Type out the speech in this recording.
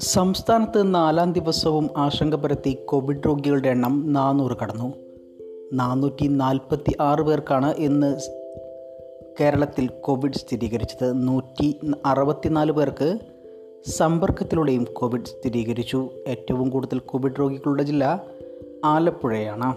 സംസ്ഥാനത്ത് നാലാം ദിവസവും ആശങ്ക പരത്തി കോവിഡ് രോഗികളുടെ എണ്ണം നാനൂറ് കടന്നു. നാനൂറ്റി നാൽപ്പത്തി ആറ് പേർക്കാണ് ഇന്ന് കേരളത്തിൽ കോവിഡ് സ്ഥിരീകരിച്ചത്. നൂറ്റി അറുപത്തിനാല് പേർക്ക് സമ്പർക്കത്തിലൂടെയും കോവിഡ് സ്ഥിരീകരിച്ചു. ഏറ്റവും കൂടുതൽ കോവിഡ് രോഗികളുടെ ജില്ല ആലപ്പുഴയാണ്.